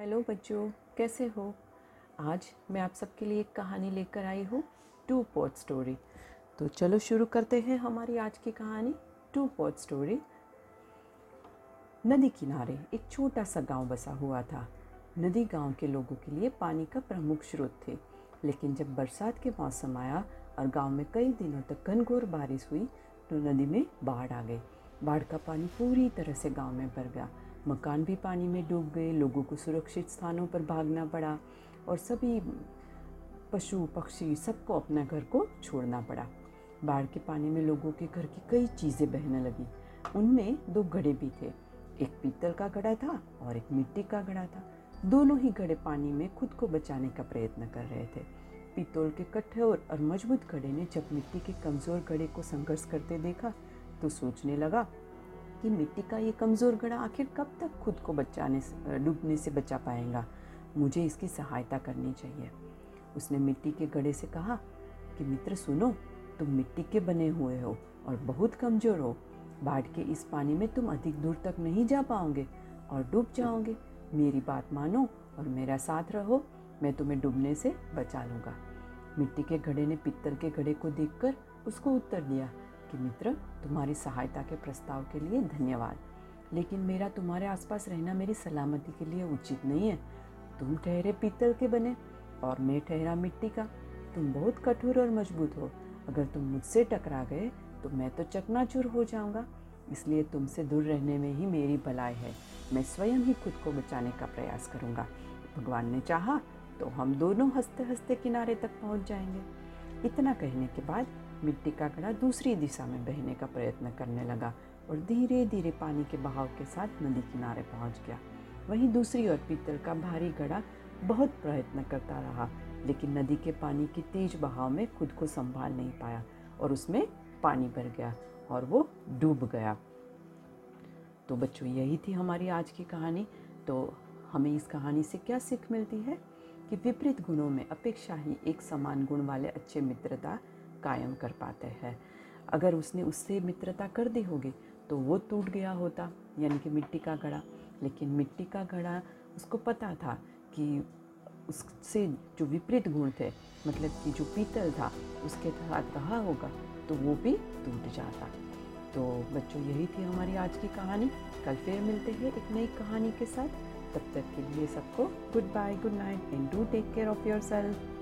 Hello बच्चों, कैसे हो? आज मैं आप सबके लिए एक कहानी लेकर आई हूँ, टू पॉट स्टोरी। तो चलो शुरू करते हैं हमारी आज की कहानी, टू पॉट स्टोरी। नदी किनारे एक छोटा सा गाँव बसा हुआ था। नदी गाँव के लोगों के लिए पानी का प्रमुख स्रोत थे। लेकिन जब बरसात के मौसम आया और गाँव में कई दिनों तक घनघोर बारिश हुई तो नदी में बाढ़ आ गई। बाढ़ का पानी पूरी तरह से गाँव में भर गया। मकान भी पानी में डूब गए, लोगों को सुरक्षित स्थानों पर भागना पड़ा और सभी पशु, पक्षी सबको अपना घर को छोड़ना पड़ा। बाढ़ के पानी में लोगों के घर की कई चीज़ें बहने लगी। उनमें दो घड़े भी थे। एक पीतल का घड़ा था और एक मिट्टी का घड़ा था। दोनों ही घड़े पानी में खुद को बचाने का प्रयत्न कर रहे थे। पीतल के कठोर और मज़बूत घड़े ने जब मिट्टी के कमज़ोर घड़े को संघर्ष करते देखा तो सोचने लगा कि मिट्टी का ये कमज़ोर घड़ा आखिर कब तक खुद को बचाने डूबने से बचा पाएगा? मुझे इसकी सहायता करनी चाहिए। उसने मिट्टी के घड़े से कहा कि, मित्र, सुनो, तुम मिट्टी के बने हुए हो और बहुत कमज़ोर हो। बाढ़ के इस पानी में तुम अधिक दूर तक नहीं जा पाओगे और डूब जाओगे। मेरी बात मानो और मेरा साथ रहो। मैं तुम्हें डूबने से बचा लूँगा। मिट्टी के घड़े ने पित्तल के घड़े को देखकर उसको उत्तर दिया। कि मित्र, तुम्हारी सहायता के प्रस्ताव के लिए धन्यवाद। लेकिन मेरा तुम्हारे आसपास रहना मेरी सलामती के लिए उचित नहीं है। तुम ठहरे पीतल के बने और मैं ठहरा मिट्टी का। तुम बहुत कठोर और मज़बूत हो। अगर तुम मुझसे टकरा गए तो मैं तो चकनाचूर हो जाऊँगा। इसलिए तुमसे दूर रहने में ही मेरी भलाई है। मैं स्वयं ही खुद को बचाने का प्रयास करूँगा। भगवान ने चाहा तो हम दोनों हँसते हँसते किनारे तक पहुँच जाएँगे। इतना कहने के बाद मिट्टी का घड़ा दूसरी दिशा में बहने का प्रयत्न करने लगा और धीरे धीरे पानी के बहाव के साथ नदी किनारे पहुँच गया। वहीं दूसरी ओर पीतल का भारी घड़ा बहुत प्रयत्न करता रहा, लेकिन नदी के पानी के तेज बहाव में खुद को संभाल नहीं पाया और उसमें पानी भर गया और वो डूब गया। तो बच्चों, यही थी हमारी आज की कहानी। तो हमें इस कहानी से क्या सीख मिलती है? कि विपरीत गुणों में अपेक्षा ही एक समान गुण वाले अच्छे मित्रता कायम कर पाते हैं। अगर उसने उससे मित्रता कर दी होगी तो वो टूट गया होता, यानी कि मिट्टी का घड़ा लेकिन मिट्टी का घड़ा उसको पता था कि उससे जो विपरीत गुण थे मतलब कि जो पीतल था, उसके साथ रहा होगा तो वो भी टूट जाता। तो बच्चों, यही थी हमारी आज की कहानी। कल फिर मिलते हैं एक नई कहानी के साथ। तब तक के लिए सबको goodbye good night and do take care of yourself